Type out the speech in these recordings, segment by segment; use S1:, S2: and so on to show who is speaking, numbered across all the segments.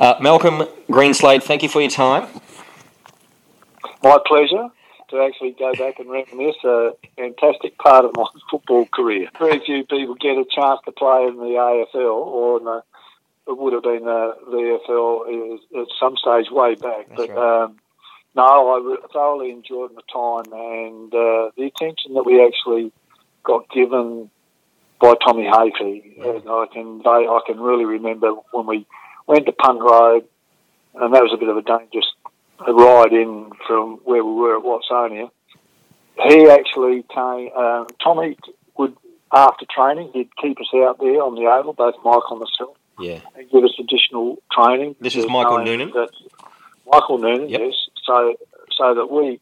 S1: Uh, Malcolm Greenslade, thank you for your time.
S2: My pleasure to actually go back and reminisce a fantastic part of my football career. Very few people get a chance to play in the AFL or in the, it would have been the VFL at some stage way back.
S1: That's
S2: but
S1: right.
S2: um, no, I thoroughly enjoyed my time and uh, the attention that we actually got given by Tommy Hafey. And I can I can really remember when we went to Punt Road, and that was a bit of a dangerous ride in from where we were at Watsonia. He actually came. Um, Tommy would after training, he'd keep us out there on the oval, both Michael and myself,
S1: Yeah.
S2: and give us additional training.
S1: This is Michael Noonan?
S2: That, Michael Noonan,
S1: Yep.
S2: yes. So so that we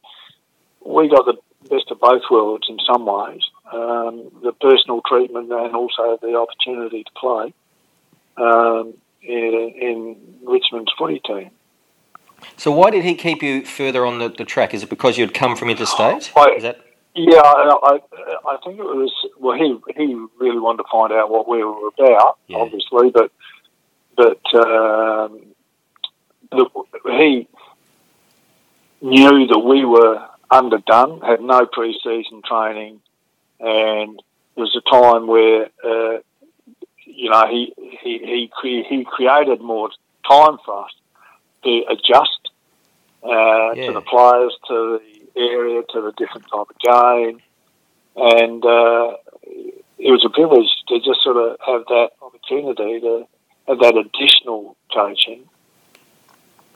S2: we got the best of both worlds in some ways. Um, the personal treatment and also the opportunity to play um, in, in Richmond's footy team.
S1: So why did he keep you further on the, the track? Is it because you'd come from interstate?
S2: I-
S1: Is that
S2: Yeah, I, I, think it was. Well, he he really wanted to find out what we were about,
S1: Yeah.
S2: obviously, but but um, look, he knew that we were underdone, had no pre-season training, and there was a time where uh, you know he he he, cre- he created more time for us to adjust uh,
S1: Yeah.
S2: to the players, to the area, to the different type of game, and uh, it was a privilege to just sort of have that opportunity to have that additional coaching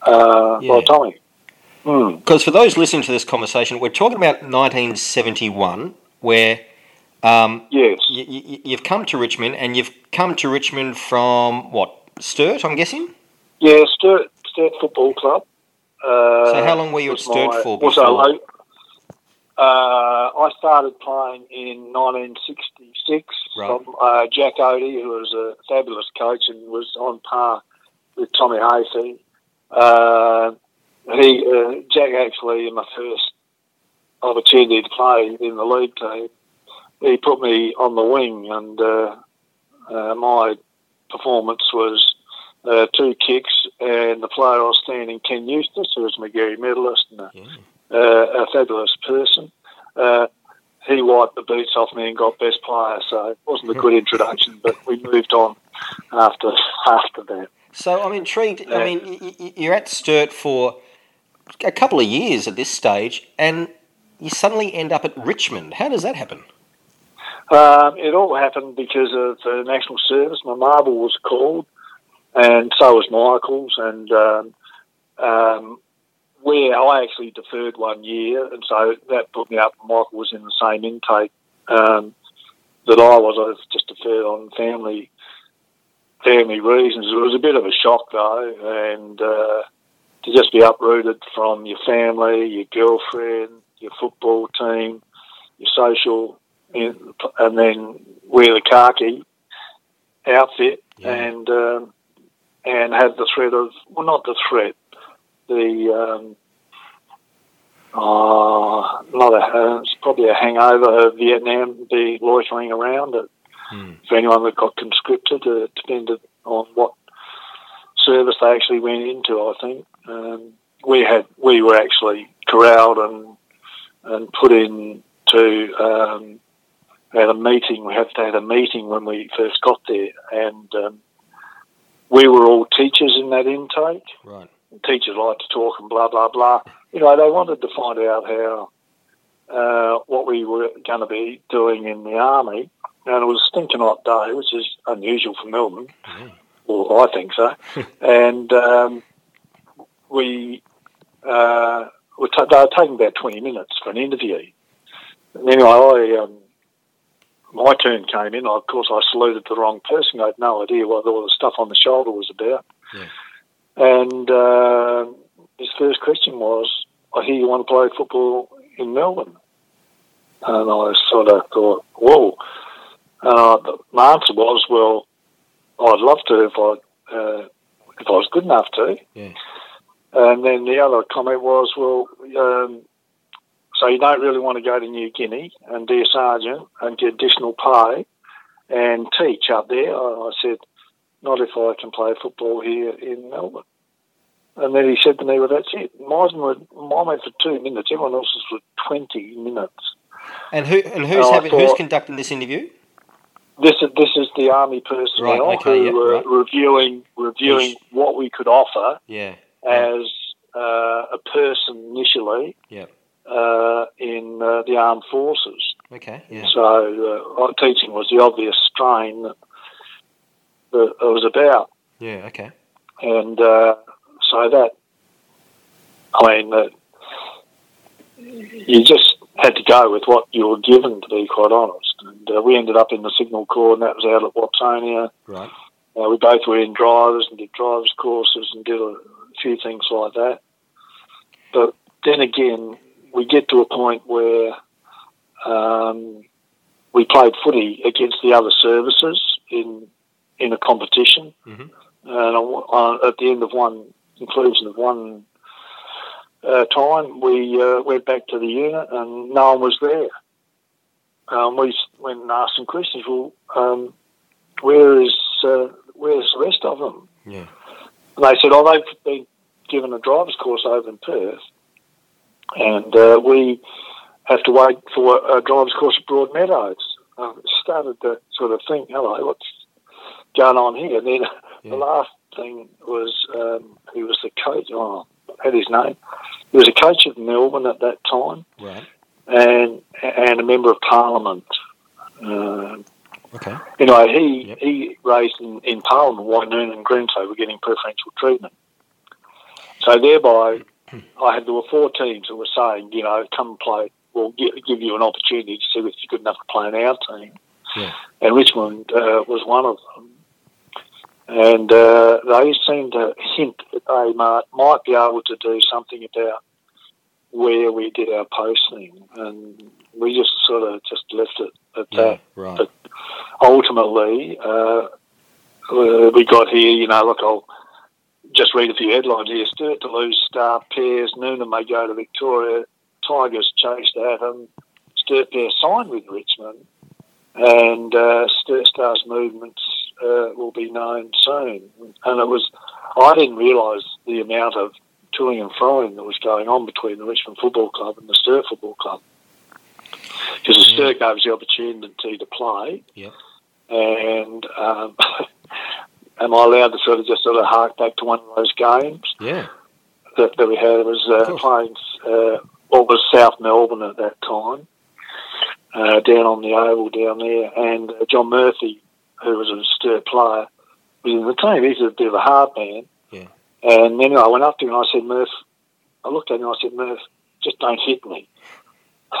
S2: uh,
S1: Yeah.
S2: by Tommy. Mm.
S1: Because for those listening to this conversation, we're talking about 1971, where um,
S2: Yes,
S1: y- y- you've come to Richmond, and you've come to Richmond from what Sturt, I'm guessing.
S2: yeah, Sturt, Sturt Football Club. Uh,
S1: So how long were you at Sturt
S2: my-
S1: for before?
S2: lo- uh, I started playing in 1966
S1: Right.
S2: from uh, Jack Oatey, who was a fabulous coach and was on par with Tommy Hafey. Uh, he, uh, Jack actually, in my first opportunity to play in the league team, he put me on the wing, and uh, uh, my performance was uh, two kicks, and the player I was standing, Ken Eustace, who was a Magarey medalist and a,
S1: Yeah.
S2: uh, a fabulous person. Uh, he wiped the boots off me and got best player, so it wasn't a good introduction, but we moved on after after that.
S1: So I'm intrigued. I mean, you're at Sturt for a couple of years at this stage, and you suddenly end up at Richmond. How does that happen?
S2: Um, it all happened because of the national service. My marble was called, and so was Michael's, and um, um, where I actually deferred one year, and so that put me up. Michael was in the same intake um, that I was. I was just deferred on family family reasons. It was a bit of a shock though, and uh, to just be uprooted from your family, your girlfriend, your football team, your social and then wear the khaki outfit
S1: Yeah.
S2: and um, and have the threat of well not the threat the um, oh, not a it's probably a hangover of Vietnam be loitering around it
S1: Hmm.
S2: for anyone that got conscripted it depended on what service they actually went into I think um, we had we were actually corralled and and put in to um, we had a meeting. We had to have a meeting when we first got there, and um, we were all teachers in that intake.
S1: Right.
S2: Teachers like to talk and blah blah blah. You know, they wanted to find out how uh, what we were going to be doing in the army, and it was a stinking hot day, which is unusual for Melbourne.
S1: Yeah.
S2: Well, I think so. and um, we uh, were t- they were taking about twenty minutes for an interview. And anyway, I um, my turn came in. Of course, I saluted the wrong person. I had no idea what all the stuff on the shoulder was about.
S1: Yeah.
S2: And uh, his first question was, "I hear you want to play football in Melbourne." And I sort of thought, "Whoa!" And uh, my answer was, "Well, I'd love to if I uh, if I was good enough to."
S1: Yeah.
S2: And then the other comment was, "Well, um, so you don't really want to go to New Guinea and be a sergeant and get additional pay and teach up there?" I, I said, "Not if I can play football here in Melbourne." And then he said to me, well, that's it. Mine, were, mine went for two minutes. Everyone else's for 20 minutes.
S1: And who and who's
S2: I
S1: having, who's conducting this interview?
S2: This is this is the army personnel
S1: Right, okay,
S2: who
S1: yep,
S2: were
S1: right.
S2: reviewing reviewing
S1: Yes.
S2: what we could offer
S1: Yeah.
S2: as uh, a person initially
S1: Yep.
S2: Uh, in uh, the armed forces.
S1: Okay. Yeah.
S2: So uh, teaching was the obvious strain that, that it was about,
S1: Yeah. Okay.
S2: and uh, so that I mean that you just had to go with what you were given, to be quite honest. And uh, we ended up in the signal corps, and that was out at Watsonia.
S1: Right.
S2: Uh, we both were in drivers and did drivers courses and did a few things like that. But then again, we get to a point where um, we played footy against the other services in in a competition,
S1: Mhm.
S2: and on, on, at the end of one conclusion of one uh, time, we uh, went back to the unit and no one was there. Um, we went and asked some questions. Well, um, where is uh, where's the rest of them?
S1: Yeah.
S2: And they said, oh, they've been given a driver's course over in Perth, and uh, we have to wait for a driver's course at Broadmeadows. I started to sort of think, hello, what's going on here? And then
S1: Yeah.
S2: the last thing was um, he was the coach. Oh, I had his name. He was a coach of Melbourne at that time,
S1: Right.
S2: and and a member of Parliament. Um
S1: Okay.
S2: Anyway, he
S1: Yep.
S2: he raised in, in Parliament why Noonan and Greenslade were getting preferential treatment. So thereby, I had there were four teams that were saying, you know, come play. We'll give, give you an opportunity to see if you're good enough to play in our team.
S1: Yeah.
S2: And Richmond uh, was one of them. And uh, they seemed to hint that they might, might be able to do something about where we did our posting. And we just sort of just left it at
S1: Yeah.
S2: that
S1: Right.
S2: but- ultimately, uh, uh, we got here, you know, look, I'll just read a few headlines here. Sturt to lose star pairs. Noonan may go to Victoria. Tigers chased Atom. Sturt pair signed with Richmond. And uh, Sturt Stars movements uh, will be known soon. And it was, I didn't realise the amount of toing and froing that was going on between the Richmond Football Club and the Sturt Football Club. Because the
S1: Yeah.
S2: Sturt gave us the opportunity to play,
S1: Yep.
S2: and um, am I allowed to sort of just sort of hark back to one of those games
S1: Yeah.
S2: that, that we had? It was uh, playing uh, was South Melbourne at that time, uh, down on the oval down there, and uh, John Murphy, who was a Sturt player, was in the team. He's a bit of a hard man.
S1: Yeah.
S2: And then I went up to him and I said, Murph, I looked at him and I said, Murph, just don't hit me.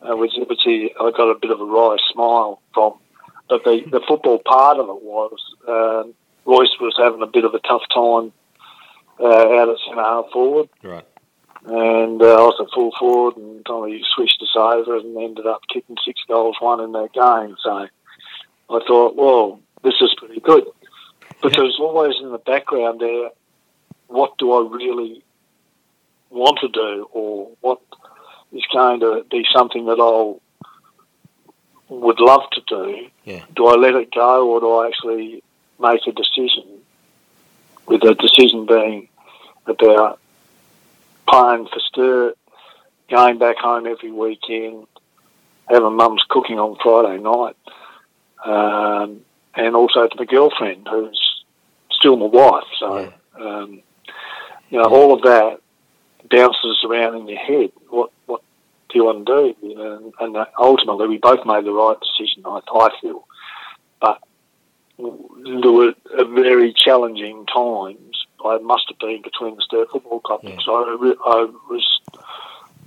S2: Uh, which, which he, I got a bit of a wry smile from. But the, the football part of it was um, Royce was having a bit of a tough time uh, out at centre half forward,
S1: Right.
S2: and uh, I was at full forward, and Tommy switched us over and ended up kicking six goals, one in that game. So I thought, well, this is pretty good. But
S1: Yeah.
S2: there was always in the background there, what do I really want to do, or what is going to be something that I'll would love to do.
S1: Yeah.
S2: Do I let it go, or do I actually make a decision? With the decision being about paying for Sturt, going back home every weekend, having mum's cooking on Friday night, um, and also to my girlfriend, who's still my wife. So,
S1: Yeah.
S2: um, you know, all of that bounces around in your head. What what do you want to do? You know, and, and ultimately, we both made the right decision. I, I feel, but there were uh, very challenging times. I must have been between the Sturt Football Club
S1: Yeah.
S2: because I, I was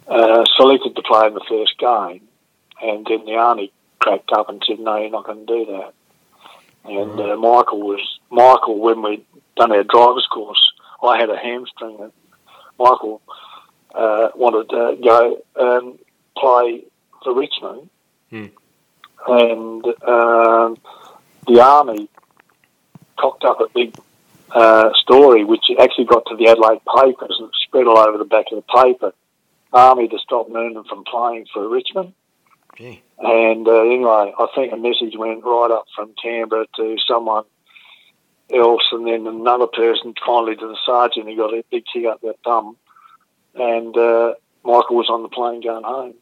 S2: uh, selected to play in the first game, and then the army cracked up and said, "No, you're not going to do that." And uh, Michael was Michael when we'd done our driver's course. I had a hamstring, and Michael uh, wanted to go and play for Richmond,
S1: Hmm.
S2: and um, the army cocked up a big uh, story, which actually got to the Adelaide papers and spread all over the back of the paper. Army to stop Noonan from playing for Richmond.
S1: Gee.
S2: And uh, anyway, I think a message went right up from Canberra to someone else, and then another person finally to the sergeant. He got a big kick up that thumb, and uh, Michael was on the plane going home.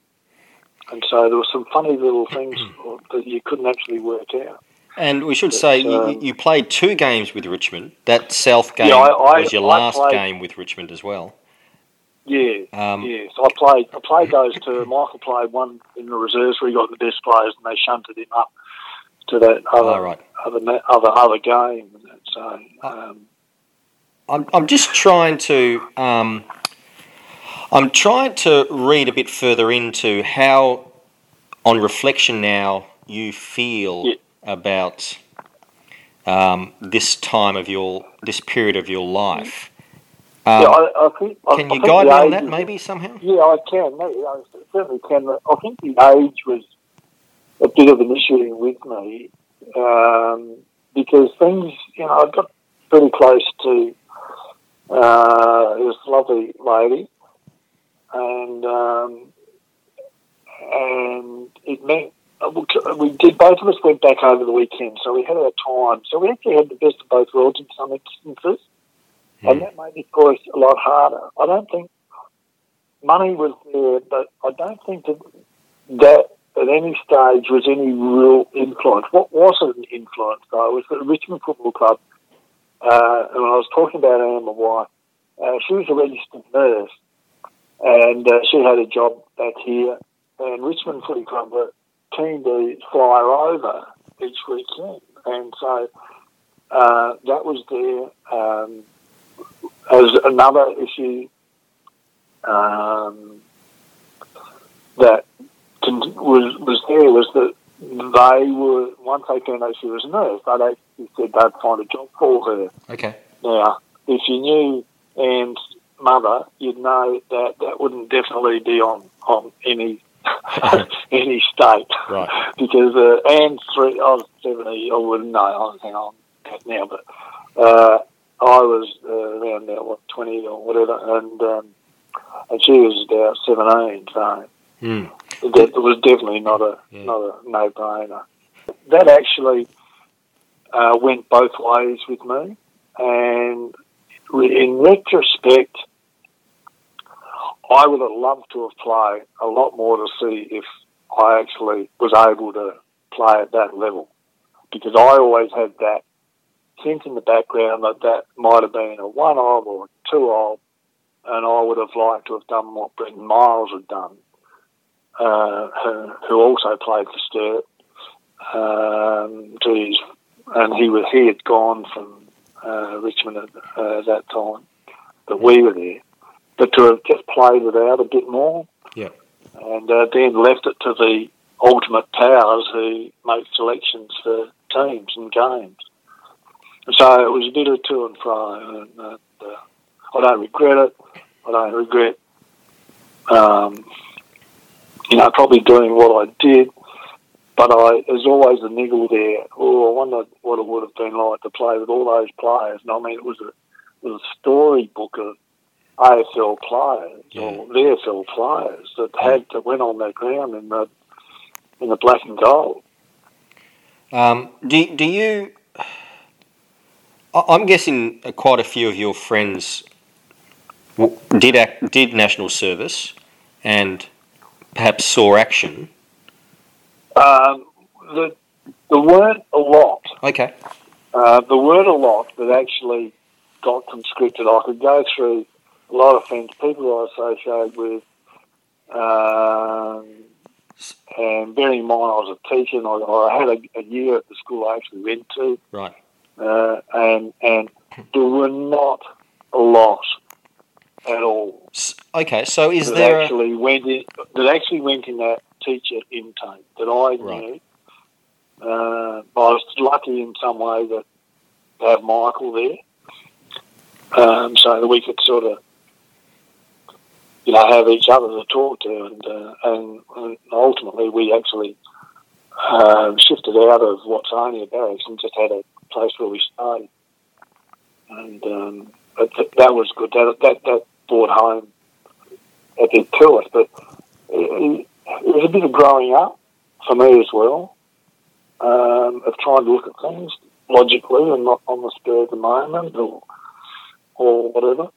S2: And so there were some funny little things that you couldn't actually work out.
S1: And we should
S2: But,
S1: say you,
S2: um,
S1: you played two games with Richmond. That South game
S2: Yeah, I- I-
S1: was your
S2: I
S1: last
S2: played-
S1: game with Richmond as well.
S2: Yeah,
S1: Um,
S2: yes. I played. I played those two. Michael played one in the reserves where he got the best players, and they shunted him up to that other
S1: All right.
S2: other other other game. So, um,
S1: I'm, I'm just trying to um, I'm trying to read a bit further into how, on reflection now, you feel
S2: Yeah.
S1: about um, this time of your this period of your life. Um,
S2: yeah, I, I think.
S1: Can
S2: I
S1: you guide me on that, maybe somehow?
S2: Yeah, I can. I certainly can. I think the age was a bit of an issue with me um, because things, you know, I got pretty close to uh, this lovely lady, and um, and it meant uh, we did both of us went back over the weekend, so we had our time. So we actually had the best of both worlds in some instances, and
S1: Hmm.
S2: that made it for us a lot harder. I don't think money was there, but I don't think that that at any stage was any real influence. What was an influence though was the Richmond Football Club. Uh, and when I was talking about Anne, my wife, uh, she was a registered nurse, and uh, she had a job back here. And Richmond Footy Club were keen to fly over each weekend, and so uh, that was there um, as another issue um, that was was there was that they were once they found out she was a nurse, they'd actually said they'd find a job for her.
S1: Okay.
S2: Now, if you knew Anne's mother, you'd know that that wouldn't definitely be on on any any state
S1: Right.
S2: because uh, Anne's three. I was seventy. I wouldn't know. I was hang on now, but uh, I was uh, around now what twenty or whatever, and um, and she was about seventeen. So it, de- it was definitely not a
S1: Yeah.
S2: not a no brainer. That actually uh, went both ways with me, and in retrospect, I would have loved to have played a lot more to see if I actually was able to play at that level, because I always had that sense in the background that that might have been a one off or a two off, and I would have liked to have done what Brenton Miles had done uh, who, who also played for Sturt. Um, his, and he was he had gone from uh, Richmond at uh, that time, but we were there. But to have just played it out a bit more,
S1: Yeah.
S2: and uh, then left it to the ultimate powers who make selections for teams and games. So it was a bit of to and fro, and uh, uh, I don't regret it. I don't regret, um, you know, probably doing what I did. But I, there's always a niggle there. Oh, I wonder what it would have been like to play with all those players. And I mean, it was a, it was a storybook of AFL players or VFL players that had that went on that ground in the in the black and gold.
S1: Um, do, do you? I'm guessing quite a few of your friends did act, did national service, and perhaps saw action.
S2: Um, the there weren't a lot.
S1: Okay.
S2: Uh, there weren't a lot that actually got conscripted. I could go through a lot of things, people I associated with, um, and bearing in mind I was a teacher and I, I had a, a year at the school I actually went to,
S1: Right.
S2: uh, and and there were not a lot at all
S1: Okay. So is
S2: that
S1: there? A,
S2: actually went in that actually went in that teacher intake that I
S1: Right.
S2: knew. Uh, I was lucky in some way that to have Michael there, um, so that we could sort of you know have each other to talk to, and uh, and, and ultimately we actually uh, shifted out of what's only a barracks and just had a place where we stayed, and um, th- that was good. That that that brought home a bit to us, but it, it was a bit of growing up for me as well, um, of trying to look at things logically and not on the spur of the moment or or whatever.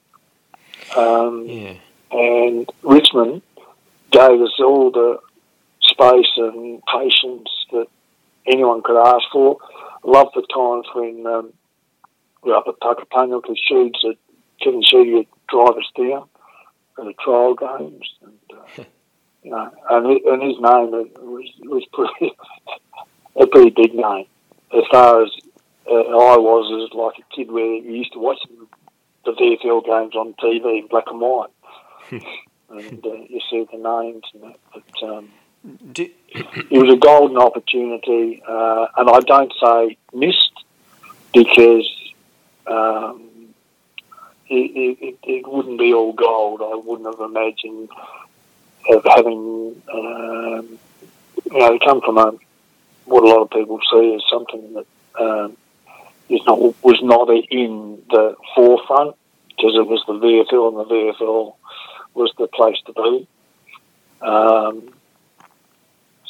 S2: Um,
S1: Yeah.
S2: And Richmond gave us all the space and patience that anyone could ask for. Loved the times when um, we were up at Puckapunyal because Sheeds had, Kevin Sheedy would drive us down for the trial games. And, uh, you know, and, and his name was, was pretty, a pretty big name as far as uh, I was as like a kid where you used to watch the VFL games on TV in black and white. And uh, you see the names and that. But um,
S1: Do,
S2: it was a golden opportunity, uh, and I don't say missed because um, it, it, it wouldn't be all gold. I wouldn't have imagined of having, um, you know, come from a, what a lot of people see as something that um, is not was not in the forefront because it was the VFL and the VFL was the place to be. Um,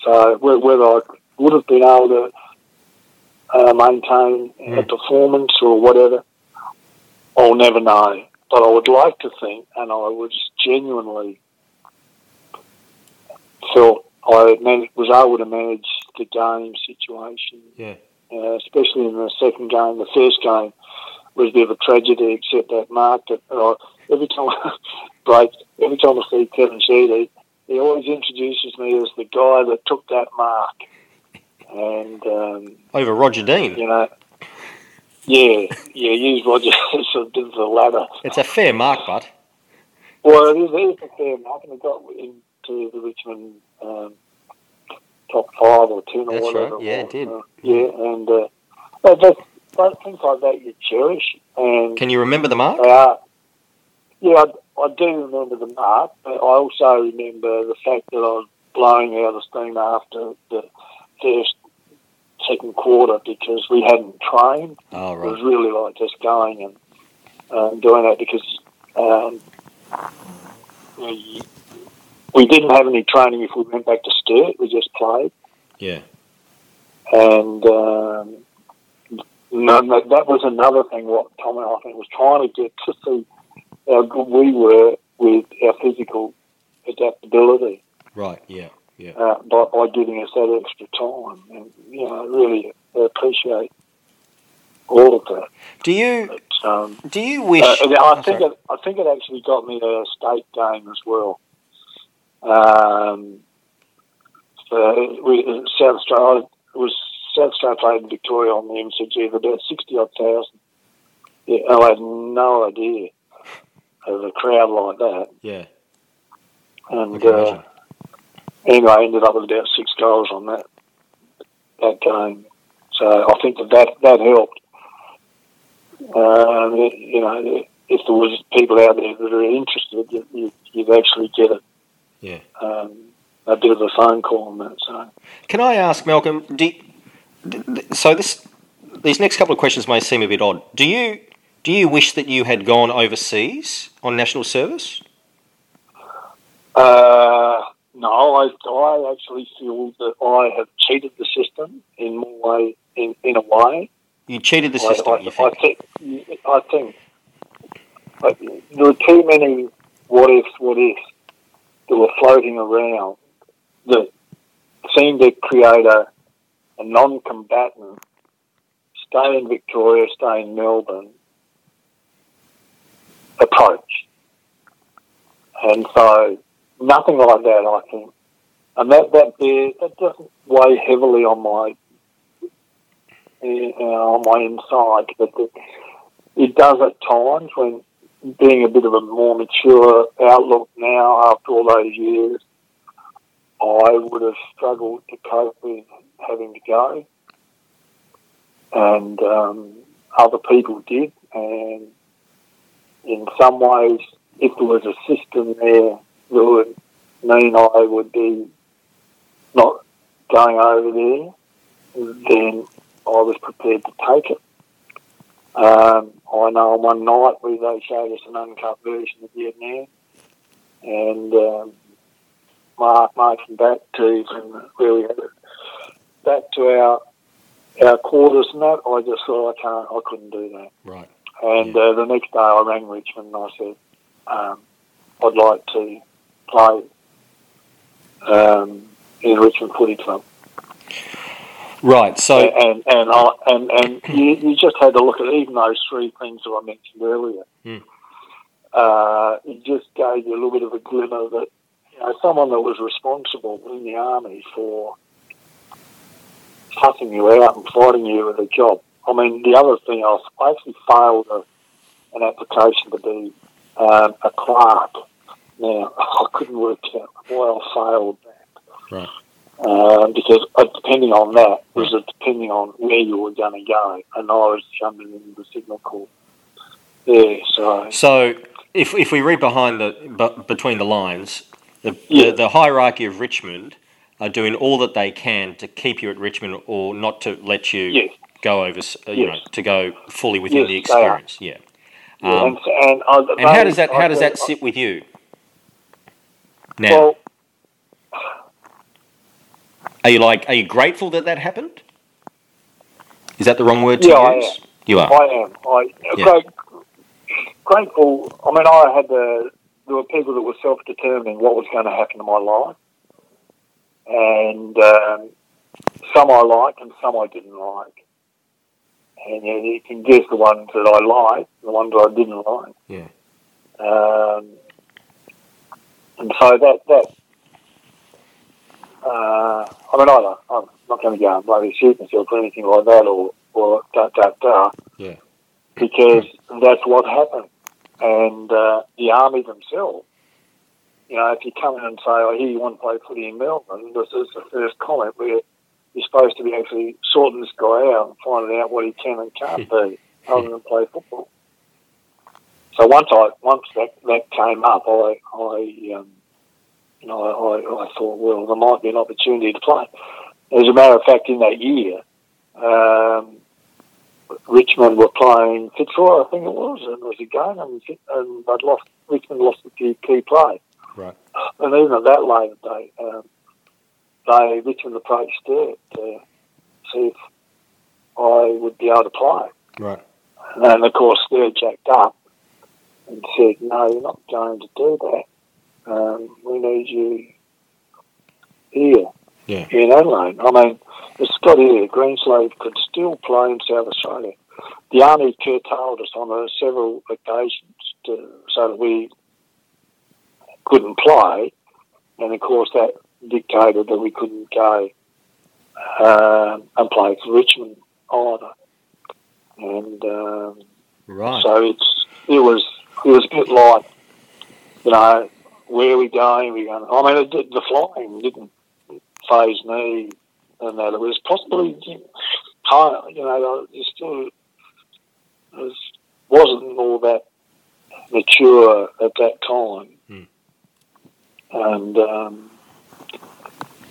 S2: so whether I would have been able to uh, maintain a
S1: Mm.
S2: performance or whatever, I'll never know. But I would like to think, and I was genuinely felt I was able to manage the game situation,
S1: yeah.
S2: uh, especially in the second game. The first game was a bit of a tragedy, except that mark that uh, every time I break, every time I see Kevin Sheedy, he always introduces me as the guy that took that mark. And um,
S1: Over Roger Dean.
S2: you know, yeah, yeah, use Roger as a bit of a ladder.
S1: It's a fair mark, but
S2: Well, it is, it is a fair mark, and it got into the Richmond um, top five or ten or
S1: That's
S2: whatever.
S1: right, yeah, it did.
S2: Uh, yeah, and uh, but that's, but things like that you cherish, and
S1: can you remember the mark?
S2: are. Yeah, I, I do remember the mark, but I also remember the fact that I was blowing out of steam after the first, second quarter because we hadn't trained.
S1: Oh,
S2: It was really like just going and um, doing that because um, we, we didn't have any training if we went back to Sturt. We just played.
S1: Yeah.
S2: And um, no, no, that was another thing what Tom and I think was trying to get to see how good we were with our physical adaptability
S1: Right. Yeah.
S2: uh, by, by giving us that extra time. And, you know, I really appreciate all of that.
S1: Do you
S2: But, um,
S1: do you wish?
S2: Uh, I
S1: Oh,
S2: think
S1: sorry.
S2: it, I think it actually got me a state game as well. Um, so we, South Australia it was South Australia played in Victoria on the MCG of about sixty odd thousand. Yeah, I had no idea crowd like that,
S1: yeah.
S2: And uh, anyway, I ended up with about six goals on that that game. So I think that that, that helped. Um, you know, if there was people out there that are interested, you, you, you'd actually get a,
S1: Yeah.
S2: um, a bit of a phone call on that. So
S1: Can I ask Malcolm? D- so this these next couple of questions may seem a bit odd. Do you do you wish that you had gone overseas on national service?
S2: uh, no, I, I actually feel that I have cheated the system in more way in, in a way.
S1: You cheated the system.
S2: I, I,
S1: think?
S2: think I think I, there are too many what ifs, what ifs that were floating around that seemed to create a, a non-combatant stay in Victoria, stay in Melbourne approach, and so nothing like that. I think, and that that there that doesn't weigh heavily on my on my inside, but the, it does at times when being a bit of a more mature outlook now after all those years, I would have struggled to cope with having to go, and um, other people did, and in some ways, if there was a system there that would mean I would be not going over there, then I was prepared to take it. Um, I know on one night we they showed us an uncut version of Vietnam, and um, Mark back to where we had it back to our our quarters and that, I just thought I can't, I couldn't do that.
S1: Right.
S2: And uh, the next day I rang Richmond and I said, um, I'd like to play um, in Richmond Footy Club.
S1: Right. So
S2: and and I, and and you, you just had to look at even those three things that I mentioned earlier.
S1: Mm.
S2: Uh, it just gave you a little bit of a glimmer that you know someone that was responsible in the army for cutting you out and fighting you with a job. I mean, the other thing I, I actually failed a, an application to be um, a clerk. Now I couldn't work out why I failed that.
S1: Right.
S2: Um, because uh, depending on that was it depending on where you were going to go, and I was jumping in the signal corps. Yeah, so
S1: So if if we read behind the but between the lines, the,
S2: Yeah.
S1: the the hierarchy of Richmond are doing all that they can to keep you at Richmond or not to let you
S2: yes,
S1: go over, uh, you
S2: Yes.
S1: know, to go fully within
S2: Yes,
S1: the experience. Yeah.
S2: yeah,
S1: Um,
S2: and, and,
S1: how does that how does that sit with you? Now,
S2: Well,
S1: are you like are you grateful that that happened? Is that the wrong word to
S2: Yeah, I
S1: use? You are.
S2: I am. I
S1: Yeah.
S2: great, grateful. I mean, I had the there were people that were self-determining what was going to happen to my life, and um, some I liked and some I didn't like. And you, you can guess the ones that I liked, the ones that I didn't like.
S1: Yeah.
S2: Um, and so that that. Uh, I mean, I, I'm not going to go and bloody shoot myself or anything like that, or or da da da.
S1: Yeah.
S2: Because that's what happened, and uh, the army themselves. You know, if you come in and say, "I hear you want to play footy in Melbourne," this is the first comment where you're supposed to be actually sorting this guy out and finding out what he can and can't do, other than play football. So once I once that, that came up, I I um, you know I, I thought, well, there might be an opportunity to play. As a matter of fact, in that year, um, Richmond were playing Fitzroy, I think it was, and it was a game, and, and they'd lost. Richmond lost the key, key play,
S1: Right.
S2: and even at that later date, um, they Richmond approached Sturt to see if I would be able to play.
S1: Right.
S2: And of course, they jacked up and said, "No, you're not going to do that. Um, we need you here
S1: Yeah.
S2: in Adelaide." I mean, it's got here. Greenslade could still play in South Australia. The army curtailed us on uh, several occasions to, so that we couldn't play, and of course that dictated that we couldn't go um and play for Richmond either. And um,
S1: Right.
S2: so it's it was it was a bit like you know where are we going? We going? I mean, did- the flying didn't phase me, and that it was possibly high. You know, it still it was, wasn't all that mature at that time,
S1: Hmm.
S2: and um,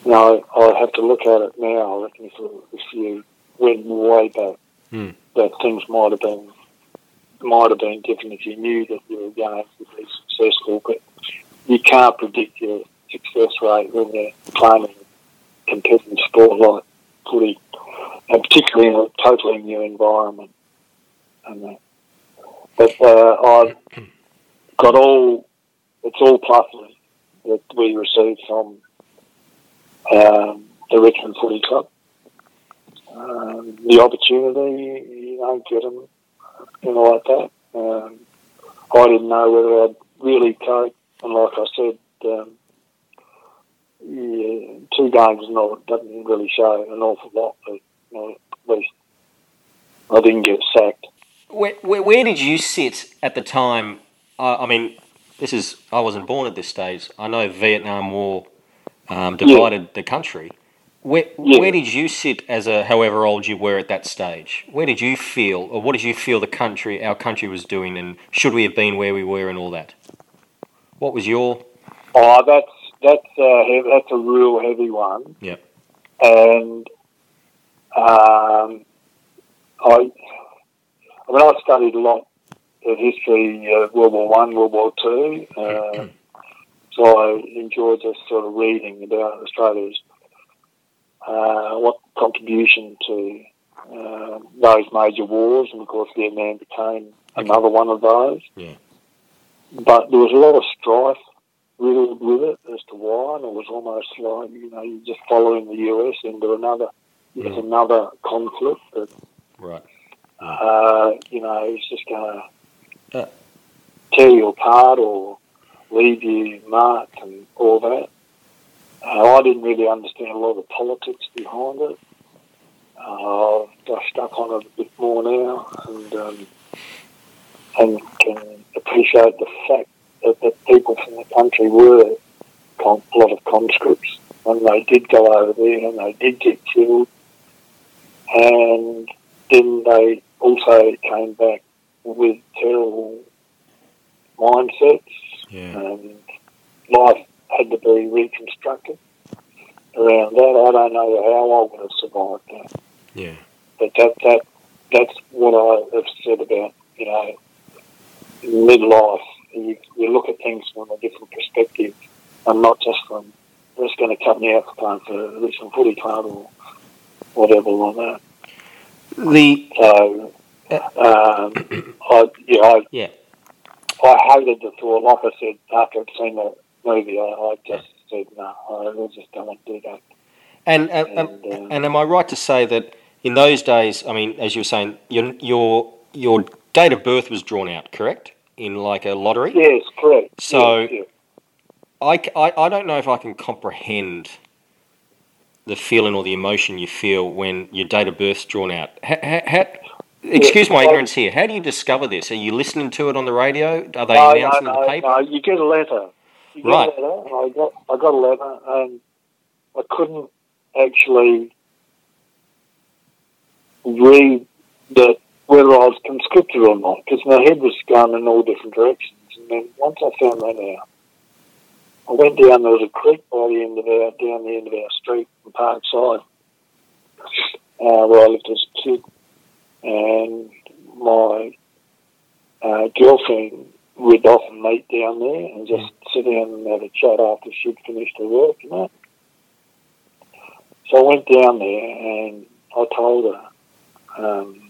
S2: know, I have to look at it now. I reckon if, if you went way back,
S1: Hmm.
S2: that things might have been might have been different if you knew that you were going to be successful, but you can't predict your success rate when you're playing in a competitive sport like footy, and particularly in a totally new environment. And that. But uh, I've got all, it's all pluses that we received from um, the Richmond Footy Club. Um, the opportunity, you don't get them you know, like that. Um, I didn't know whether I'd really cope, and like I said, um, yeah, two games not doesn't really show an awful lot, but you know, at least I didn't get sacked.
S1: Where, where, where did you sit at the time? I mean, this is I wasn't born at this stage. I know Vietnam War um, divided the country. Where,
S2: Yeah.
S1: where did you sit as a however old you were at that stage? Where did you feel, or what did you feel the country, our country, was doing, and should we have been where we were, and all that? What was your
S2: Oh, that's that's he- that's a real heavy one.
S1: Yep.
S2: And um, I, I mean, I studied a lot of history, uh, World War One, World War Two. Uh, so I enjoyed just sort of reading about Australia's uh, what contribution to uh, those major wars, and of course Vietnam became another one of those.
S1: Yeah.
S2: But there was a lot of strife riddled with it as to why, and it was almost like you know you're just following the US into another,
S1: Mm.
S2: another conflict that
S1: Right.
S2: uh, you know it's just going to
S1: Uh.
S2: tear you apart or leave you marked and all that. Uh, I didn't really understand a lot of the politics behind it. Uh, I've stuck on it a bit more now, and um, and can appreciate the fact that the people from the country were con- a lot of conscripts, and they did go over there and they did get killed, and then they also came back with terrible mindsets,
S1: Yeah.
S2: and life had to be reconstructed around that. I don't know how I would have survived that.
S1: Yeah.
S2: But that that that's what I have said about you know midlife. You, you look at things from a different perspective, and not just from just going to cut me out for playing for Richmond Footy Club or whatever like that.
S1: The
S2: So, um, I yeah, I
S1: yeah.
S2: I hated the thought. Like I said, after I'd seen the movie, I, I just said no. I just don't want to do that.
S1: And uh, um,
S2: And, uh,
S1: and am I right to say that in those days, I mean, as you were saying, your your your date of birth was drawn out, correct? In like a lottery.
S2: Yes, correct.
S1: So-
S2: Yes, yes.
S1: I, I- I don't know if I can comprehend the feeling or the emotion you feel when your date of birth's drawn out. Ha, ha, excuse my ignorance here. How do you discover this? Are you listening to it on the radio? Are they
S2: no,
S1: announcing
S2: no,
S1: in the paper?
S2: no, you get a letter. You get
S1: Right.
S2: a letter, I got I got a letter, and I couldn't actually read that whether I was conscripted or not because my head was going in all different directions. And then once I found that out, I went down. There was a creek by the end of our down the end of our street in Parkside, uh, where I lived as a kid, and my uh, girlfriend would often meet down there and just sit down and have a chat after she'd finished her work and that. So I went down there and I told her, um,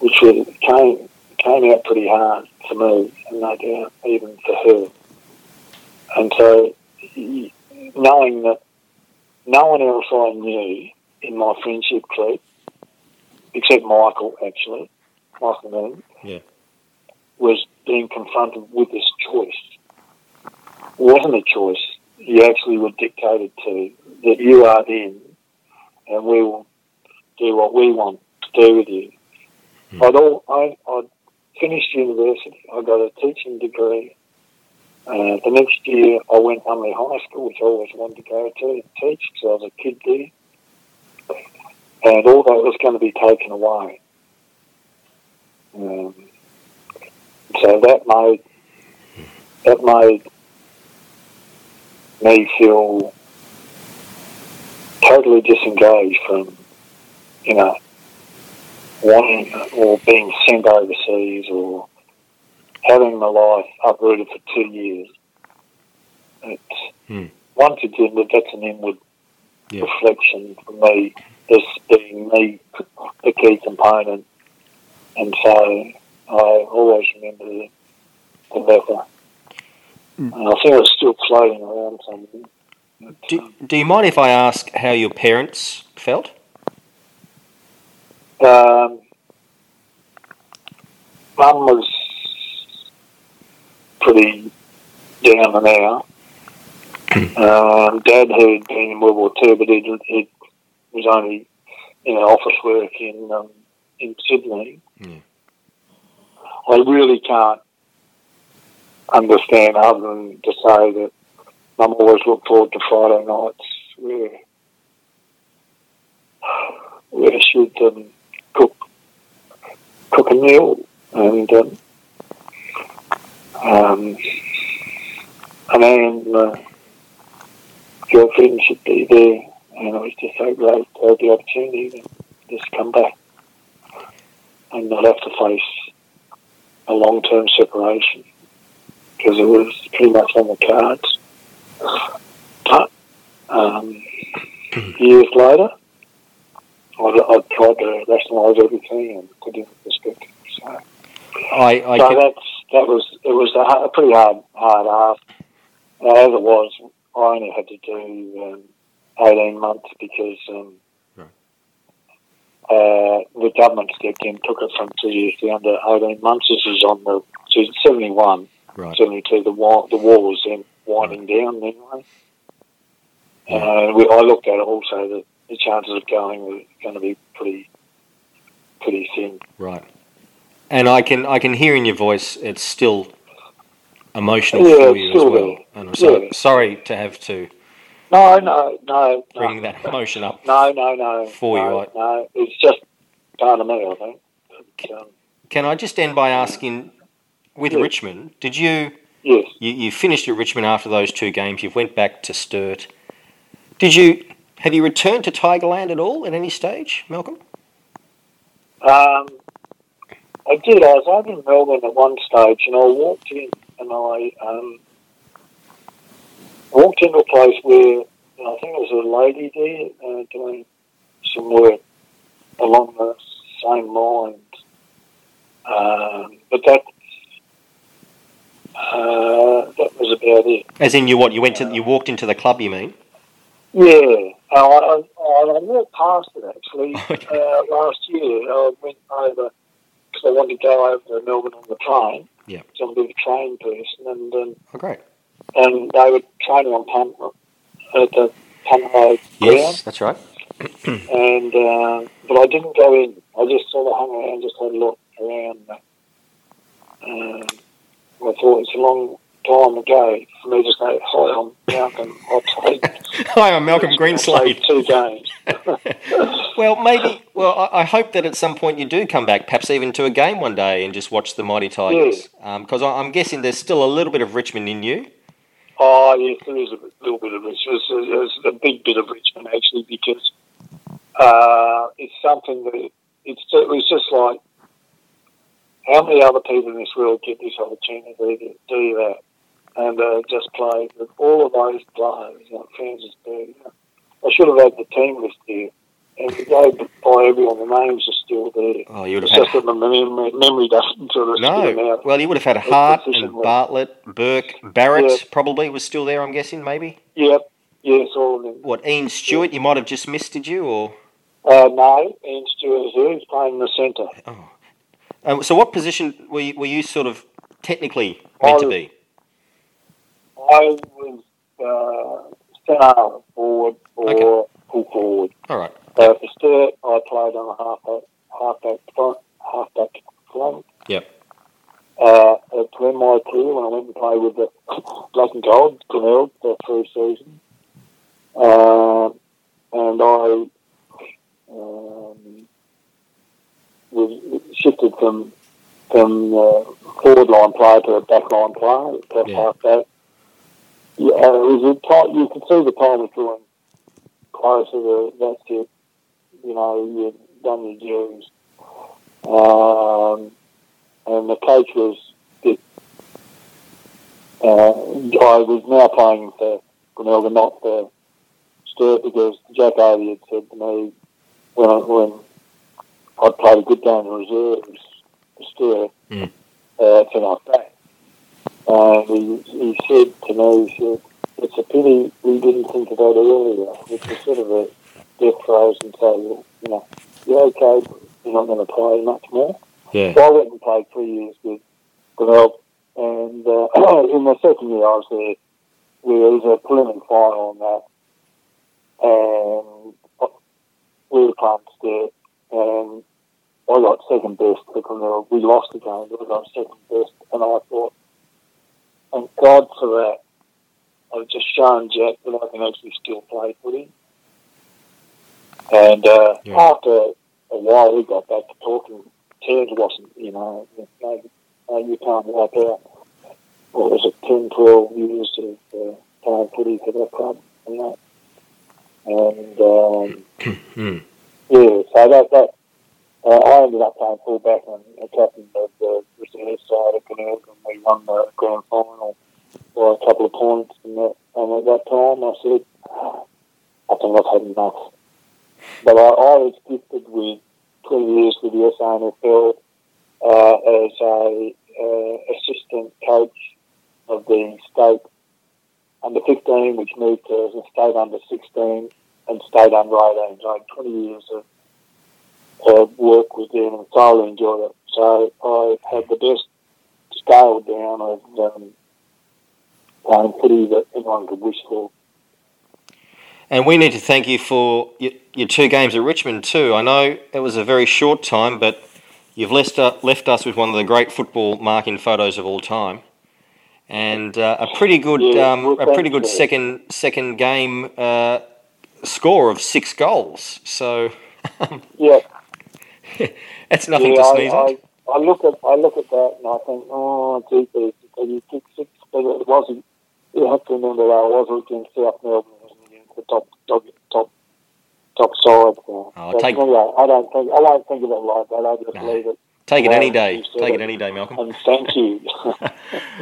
S2: which was, came came out pretty hard for me and no doubt even for her. And so knowing that no one else I knew in my friendship group, except Michael actually, Michael Noonan,
S1: Yeah.
S2: was being confronted with this choice. It wasn't a choice. You actually were dictated to that you are in and we will do what we want to do with you.
S1: Hmm.
S2: I'd, all, I, I'd finished university. I got a teaching degree. Uh, the next year I went Unley High School, which I always wanted to go to and teach because I was a kid there. And all that was going to be taken away. Um, so that made that made me feel totally disengaged from, you know, wanting or being sent overseas or having my life uprooted for two years. It's
S1: Hmm.
S2: once it's in, that's an inward
S1: Yeah.
S2: reflection for me as being me, the key component. And so I always remember the, the letter.
S1: Mm.
S2: And I think it's still floating around somewhere. But,
S1: Do, do you mind if I ask how your parents felt?
S2: Um, Mum was pretty down and out. um, Dad had been in World War Two, but he, he was only in office work in um, in Sydney. I really can't understand other than to say that I'm always looked forward to Friday nights where where she'd um, cook cook a meal and um, um, and then uh, girlfriend should be there and it was just so great to have the opportunity to just come back and not have to face a long term separation because it was pretty much on the cards. But um, years later, I, I tried to rationalise everything and put it in perspective. So,
S1: I, I
S2: so
S1: can,
S2: that's that was it was a, a pretty hard hard ask. Now, as it was, I only had to do um, eighteen months because um,
S1: Right.
S2: uh, the government stepped in, took it from two years down to eighteen months. This is on the to seventy one.
S1: right.
S2: 72, the war, the war was then winding down anyway. Uh, we, I looked at it also, the, the chances of going were going to be pretty, pretty thin.
S1: Right. And I can I can hear in your voice it's still emotional
S2: Yeah,
S1: for you as well.
S2: there.
S1: And I'm so,
S2: Yeah.
S1: sorry to have to
S2: No, no, no,
S1: Bringing
S2: no,
S1: that emotion up.
S2: no, no, no.
S1: For you,
S2: no,
S1: I-
S2: no, it's just part of me, I think. But, um,
S1: Can I just end by asking, with
S2: Yeah.
S1: Richmond, did you,
S2: yes,
S1: you you finished at Richmond after those two games? You went back to Sturt. Did you have you returned to Tigerland at all at any stage, Malcolm?
S2: um, I did. I was over in Melbourne at one stage, and I walked in, and I um, walked into a place where I think there was a lady there uh, doing some work along the same lines. Um, but that uh, that was about it.
S1: As in, you what? You went to you walked into the club. You mean?
S2: Yeah, uh, I, I, I walked past it actually uh, last year. I went over because I wanted to go over to Melbourne on the train.
S1: Yeah.
S2: So I'm a bit of a train person, and um,
S1: Oh, great.
S2: And they were training on Punt at the Punt Road
S1: Yes, that's right.
S2: and uh, but I didn't go in. I just sort of hung around, just had a look around. Um, I thought it's a long time ago for me to say, "Hi, I'm Malcolm. I played
S1: Hi, I'm Malcolm Greenslade.
S2: two games."
S1: Well, maybe. Well, I, I hope that at some point you do come back, perhaps even to a game one day, and just watch the mighty Tigers. Because I I'm guessing there's still a little bit of Richmond in you.
S2: Oh, yes, there is a little bit of Richmond. There's, a big bit of Richmond, actually, because uh, it's something that it's, it just like, how many other people in this world get this opportunity to do that and uh, just play with all of those players, like Francis Bourke. I should have had the team list there. And to go by everyone, the names are still there.
S1: Oh, you would
S2: It's
S1: have
S2: just
S1: had.
S2: that my memory, memory doesn't sort of
S1: No.
S2: out.
S1: Well, you would have had Hart and. Bartlett, Bourke, Barrett
S2: Yeah.
S1: probably was still there. I'm guessing maybe.
S2: Yep, yes, all of them.
S1: What Ian Stewart? You might have just missed, did you? Or
S2: Uh, no, Ian Stewart is here. He's playing in the centre.
S1: oh. Um, so, what position were you, were you sort of technically meant to be?
S2: I was uh, centre forward or
S1: Okay.
S2: full forward.
S1: All right.
S2: Uh, for Sturt, I played on a halfback, halfback front, halfback flank.
S1: Yep.
S2: Uh, at end when I went and played with the Black and Gold, Glenelg, for three seasons. Uh, and I um, was shifted from from uh, forward line player to a back line player, to
S1: Yeah.
S2: halfback. Yeah, it was a time, you could see the time was drawing closer to that's it. You know, you've done your dues. Um, and the coach was it, uh, I was now playing for Glenelga, not for Sturt, because Jack Oatey had said to me when I, when I'd played a good game in reserves for Sturt,
S1: Mm.
S2: uh, for my back. And he, he said to me, he said, it's a pity we didn't think of that earlier, which was sort of a death throes and say, well, you know, you're okay, but you're not going to play much more.
S1: Yeah.
S2: So I went and played three years with Glenelg, and uh, in the second year I was there, there was a preliminary final on that, and we were playing Sturt, and I got second best for Glenelg. We lost the game, but I got second best, and I thought, thank God for that. I've just shown Jack that I can actually still play footy. And uh,
S1: Yeah.
S2: after a while, we got back to talking. Terms wasn't, you know, no, no, you can't wipe out, what was it, 10, 12 years of uh, playing footy for the club and that. And, um,
S1: Hmm.
S2: yeah, so that, that uh, I ended up playing fullback and a captain of the reserve side of Glenelg, and we won the grand final by a couple of points. And, that, and at that time, I said, I think I've had enough but I, I was gifted with twenty years with the SANFL Hill uh, as a uh, assistant coach of the state under 15, which moved to state under 16 and state under 18. So I had 20 years of, work with them and thoroughly enjoyed it. So I had the best scale down of um, playing footy that anyone could wish for.
S1: And we need to thank you for your, your two games at Richmond too. I know it was a very short time, but you've left, uh, left us with one of the great football marking photos of all time, and uh, a pretty good
S2: Yeah,
S1: um, a pretty good second second game uh, score of six goals. So
S2: Yeah,
S1: that's nothing
S2: yeah,
S1: to sneeze
S2: I,
S1: at.
S2: I look at I look at that and I think, oh, gee, you kick six, but it wasn't. You have to remember that it wasn't against South Melbourne, it wasn't against the top top top top side. Oh, so.
S1: Oh, take-
S2: anyway, I don't think I won't think of it like that. I just
S1: No.
S2: leave it.
S1: Take it
S2: Well,
S1: any day. Take it
S2: it.
S1: any day, Malcolm.
S2: And thank you.